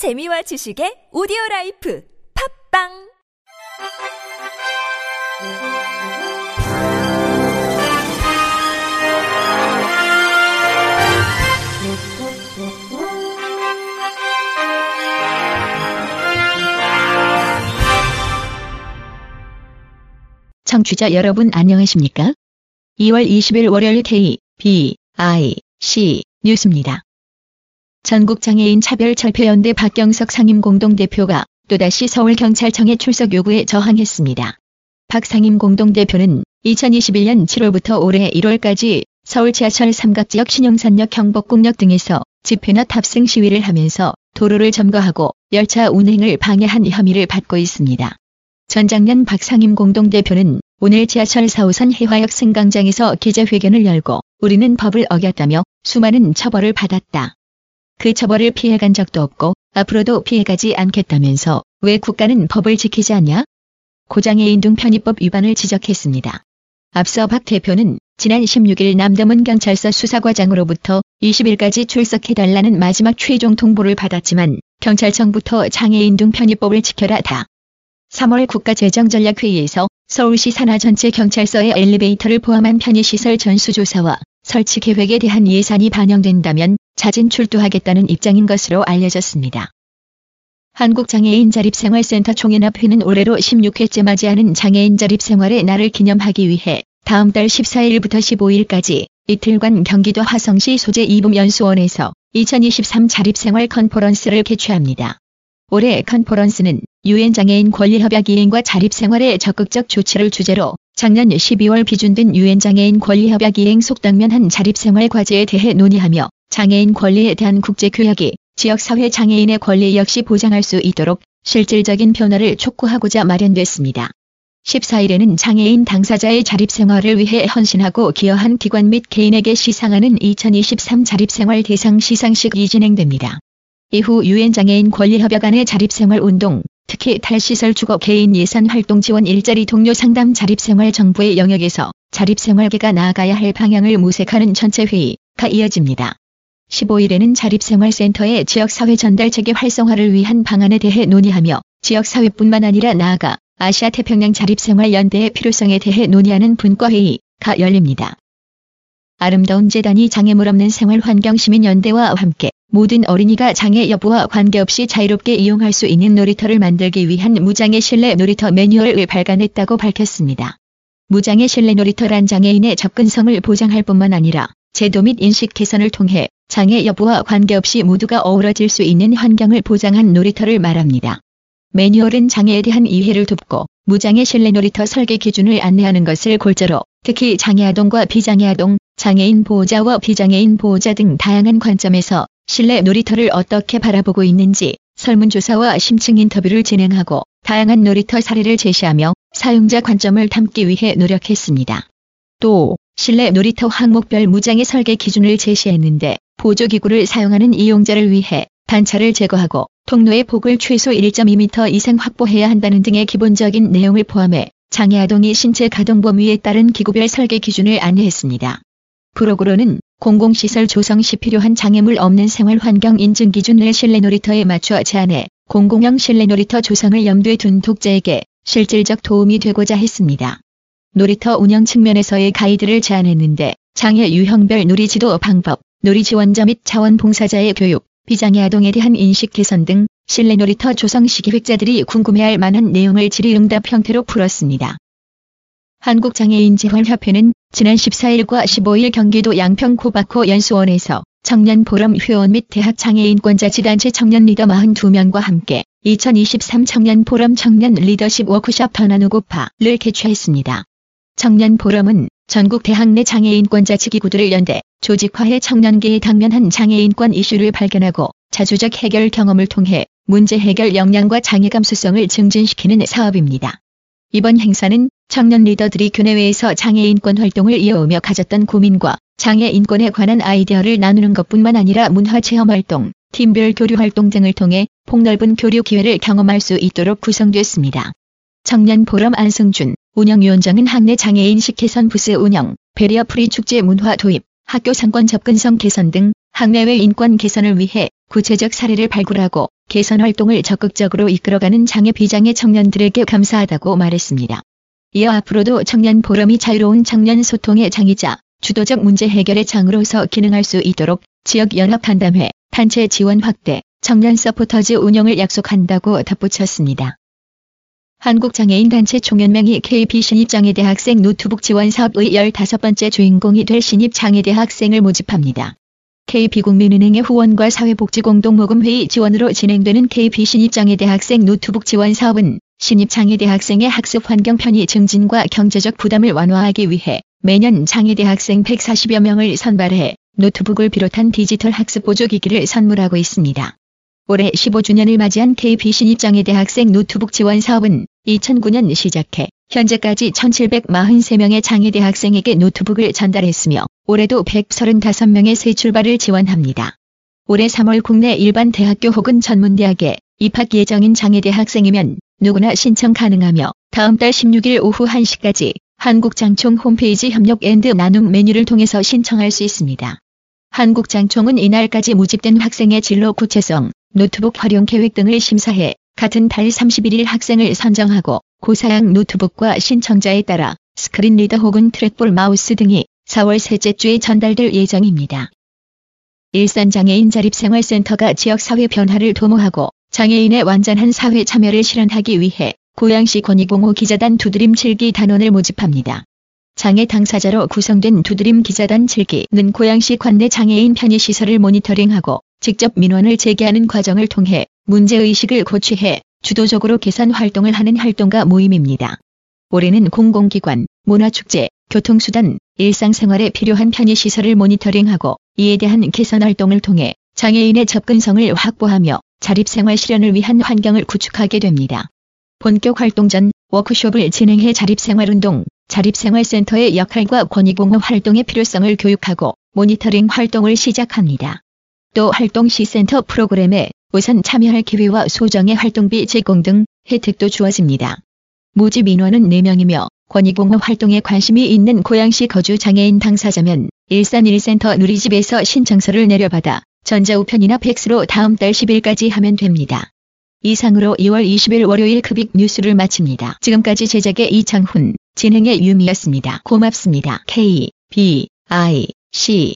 재미와 지식의 오디오 라이프 팝빵 청취자 여러분 안녕하십니까? 2월 20일 월요일 K, B, I, C 뉴스입니다. 전국장애인 차별철폐연대 박경석 상임 공동대표가 또다시 서울경찰청의 출석 요구에 저항했습니다. 박 상임 공동대표는 2021년 7월부터 올해 1월까지 서울 지하철 삼각지역 신용산역 경복궁역 등에서 집회나 탑승 시위를 하면서 도로를 점거하고 열차 운행을 방해한 혐의를 받고 있습니다. 전작년 박상임 공동대표는 오늘 지하철 4호선 해화역 승강장에서 기자회견을 열고 우리는 법을 어겼다며 수많은 처벌을 받았다. 그 처벌을 피해간 적도 없고 앞으로도 피해가지 않겠다면서 왜 국가는 법을 지키지 않냐? 고장애인 등 편의법 위반을 지적했습니다. 앞서 박 대표는 지난 16일 남대문 경찰서 수사과장으로부터 20일까지 출석해달라는 마지막 최종 통보를 받았지만 경찰청부터 장애인 등 편의법을 지켜라 다. 3월 국가재정전략회의에서 서울시 산하 전체 경찰서의 엘리베이터를 포함한 편의시설 전수조사와 설치 계획에 대한 예산이 반영된다면 자진 출두하겠다는 입장인 것으로 알려졌습니다. 한국장애인 자립생활센터 총연합회는 올해로 16회째 맞이하는 장애인 자립생활의 날을 기념하기 위해 다음 달 14일부터 15일까지 이틀간 경기도 화성시 소재 이북연수원에서 2023 자립생활 컨퍼런스를 개최합니다. 올해 컨퍼런스는 유엔 장애인 권리협약 이행과 자립생활의 적극적 조치를 주제로 작년 12월 비준된 유엔 장애인 권리협약 이행 속당면한 자립생활 과제에 대해 논의하며 장애인 권리에 대한 국제교역이 지역사회 장애인의 권리 역시 보장할 수 있도록 실질적인 변화를 촉구하고자 마련됐습니다. 14일에는 장애인 당사자의 자립생활을 위해 헌신하고 기여한 기관 및 개인에게 시상하는 2023 자립생활 대상 시상식이 진행됩니다. 이후 유엔 장애인 권리협약안의 자립생활 운동, 특히 탈시설 주거 개인 예산 활동 지원 일자리 동료 상담 자립생활 정부의 영역에서 자립생활계가 나아가야 할 방향을 모색하는 전체 회의가 이어집니다. 15일에는 자립생활센터의 지역사회 전달 체계 활성화를 위한 방안에 대해 논의하며 지역사회뿐만 아니라 나아가 아시아 태평양 자립생활연대의 필요성에 대해 논의하는 분과회의가 열립니다. 아름다운 재단이 장애물 없는 생활환경시민연대와 함께 모든 어린이가 장애 여부와 관계없이 자유롭게 이용할 수 있는 놀이터를 만들기 위한 무장애 실내 놀이터 매뉴얼을 발간했다고 밝혔습니다. 무장애 실내 놀이터란 장애인의 접근성을 보장할 뿐만 아니라 제도 및 인식 개선을 통해 장애 여부와 관계없이 모두가 어우러질 수 있는 환경을 보장한 놀이터를 말합니다. 매뉴얼은 장애에 대한 이해를 돕고 무장애 실내 놀이터 설계 기준을 안내하는 것을 골자로 특히 장애아동과 비장애아동, 장애인 보호자와 비장애인 보호자 등 다양한 관점에서 실내 놀이터를 어떻게 바라보고 있는지 설문조사와 심층 인터뷰를 진행하고 다양한 놀이터 사례를 제시하며 사용자 관점을 담기 위해 노력했습니다. 또 실내 놀이터 항목별 무장애 설계 기준을 제시했는데 보조기구를 사용하는 이용자를 위해 단차를 제거하고 통로의 폭을 최소 1.2m 이상 확보해야 한다는 등의 기본적인 내용을 포함해 장애아동이 신체 가동 범위에 따른 기구별 설계 기준을 안내했습니다. 프로그로는 공공시설 조성 시 필요한 장애물 없는 생활환경 인증 기준을 실내 놀이터에 맞춰 제안해 공공형 실내 놀이터 조성을 염두에 둔 독자에게 실질적 도움이 되고자 했습니다. 놀이터 운영 측면에서의 가이드를 제안했는데 장애 유형별 놀이지도 방법, 놀이지원자 및 자원봉사자의 교육, 비장애 아동에 대한 인식 개선 등 실내 놀이터 조성 시 기획자들이 궁금해할 만한 내용을 질의응답 형태로 풀었습니다. 한국장애인재활협회는 지난 14일과 15일 경기도 양평 코바코 연수원에서 청년 보람 회원 및 대학 장애인권 자치단체 청년 리더 42명과 함께 2023 청년 보람 청년 리더십 워크숍 더 나누고파를 개최했습니다. 청년 보람은 전국 대학 내 장애인권자 지기구들을 연대 조직화해 청년계에 당면한 장애인권 이슈를 발견하고 자주적 해결 경험을 통해 문제 해결 역량과 장애 감수성을 증진시키는 사업입니다. 이번 행사는 청년 리더들이 교내외에서 장애인권 활동을 이어오며 가졌던 고민과 장애인권에 관한 아이디어를 나누는 것뿐만 아니라 문화 체험 활동, 팀별 교류 활동 등을 통해 폭넓은 교류 기회를 경험할 수 있도록 구성됐습니다. 청년 보람 안승준, 운영위원장은 학내 장애인식 개선 부스 운영, 배리어 프리 축제 문화 도입, 학교 상권 접근성 개선 등 학내외 인권 개선을 위해 구체적 사례를 발굴하고 개선 활동을 적극적으로 이끌어가는 장애 비장애 청년들에게 감사하다고 말했습니다. 이어 앞으로도 청년 포럼이 자유로운 청년 소통의 장이자 주도적 문제 해결의 장으로서 기능할 수 있도록 지역 연합 간담회, 단체 지원 확대, 청년 서포터즈 운영을 약속한다고 덧붙였습니다. 한국장애인단체 총연맹이 KB 신입 장애 대학생 노트북 지원 사업의 15번째 주인공이 될 신입 장애 대학생을 모집합니다. KB국민은행의 후원과 사회복지공동모금회의 지원으로 진행되는 KB 신입 장애 대학생 노트북 지원 사업은 신입 장애 대학생의 학습 환경 편의 증진과 경제적 부담을 완화하기 위해 매년 장애 대학생 140여 명을 선발해 노트북을 비롯한 디지털 학습 보조기기를 선물하고 있습니다. 올해 15주년을 맞이한 KB 신입장애 대학생 노트북 지원 사업은 2009년 시작해 현재까지 1743명의 장애 대학생에게 노트북을 전달했으며 올해도 135명의 새 출발을 지원합니다. 올해 3월 국내 일반 대학교 혹은 전문대학에 입학 예정인 장애 대학생이면 누구나 신청 가능하며 다음 달 16일 오후 1시까지 한국장총 홈페이지 협력 and 나눔 메뉴를 통해서 신청할 수 있습니다. 한국장총은 이날까지 모집된 학생의 진로 구체성, 노트북 활용 계획 등을 심사해 같은 달 31일 학생을 선정하고 고사양 노트북과 신청자에 따라 스크린 리더 혹은 트랙볼 마우스 등이 4월 셋째 주에 전달될 예정입니다. 일산 장애인 자립생활센터가 지역사회 변화를 도모하고 장애인의 완전한 사회 참여를 실현하기 위해 고양시 권익옹호 기자단 두드림 7기 단원을 모집합니다. 장애 당사자로 구성된 두드림 기자단 7기는 고양시 관내 장애인 편의시설을 모니터링하고 직접 민원을 제기하는 과정을 통해 문제의식을 고취해 주도적으로 개선 활동을 하는 활동가 모임입니다. 올해는 공공기관, 문화축제, 교통수단, 일상생활에 필요한 편의시설을 모니터링하고 이에 대한 개선 활동을 통해 장애인의 접근성을 확보하며 자립생활 실현을 위한 환경을 구축하게 됩니다. 본격 활동 전 워크숍을 진행해 자립생활 운동, 자립생활센터의 역할과 권익옹호 활동의 필요성을 교육하고 모니터링 활동을 시작합니다. 또 활동 시 센터 프로그램에 우선 참여할 기회와 소정의 활동비 제공 등 혜택도 주어집니다. 모집 인원은 4명이며 권익옹호 활동에 관심이 있는 고양시 거주 장애인 당사자면 일산 IL센터 누리집에서 신청서를 내려받아 전자우편이나 팩스로 다음 달 10일까지 하면 됩니다. 이상으로 2월 20일 월요일 급익 뉴스를 마칩니다. 지금까지 제작의 이창훈, 진행의 유미였습니다. 고맙습니다. K, B, I, C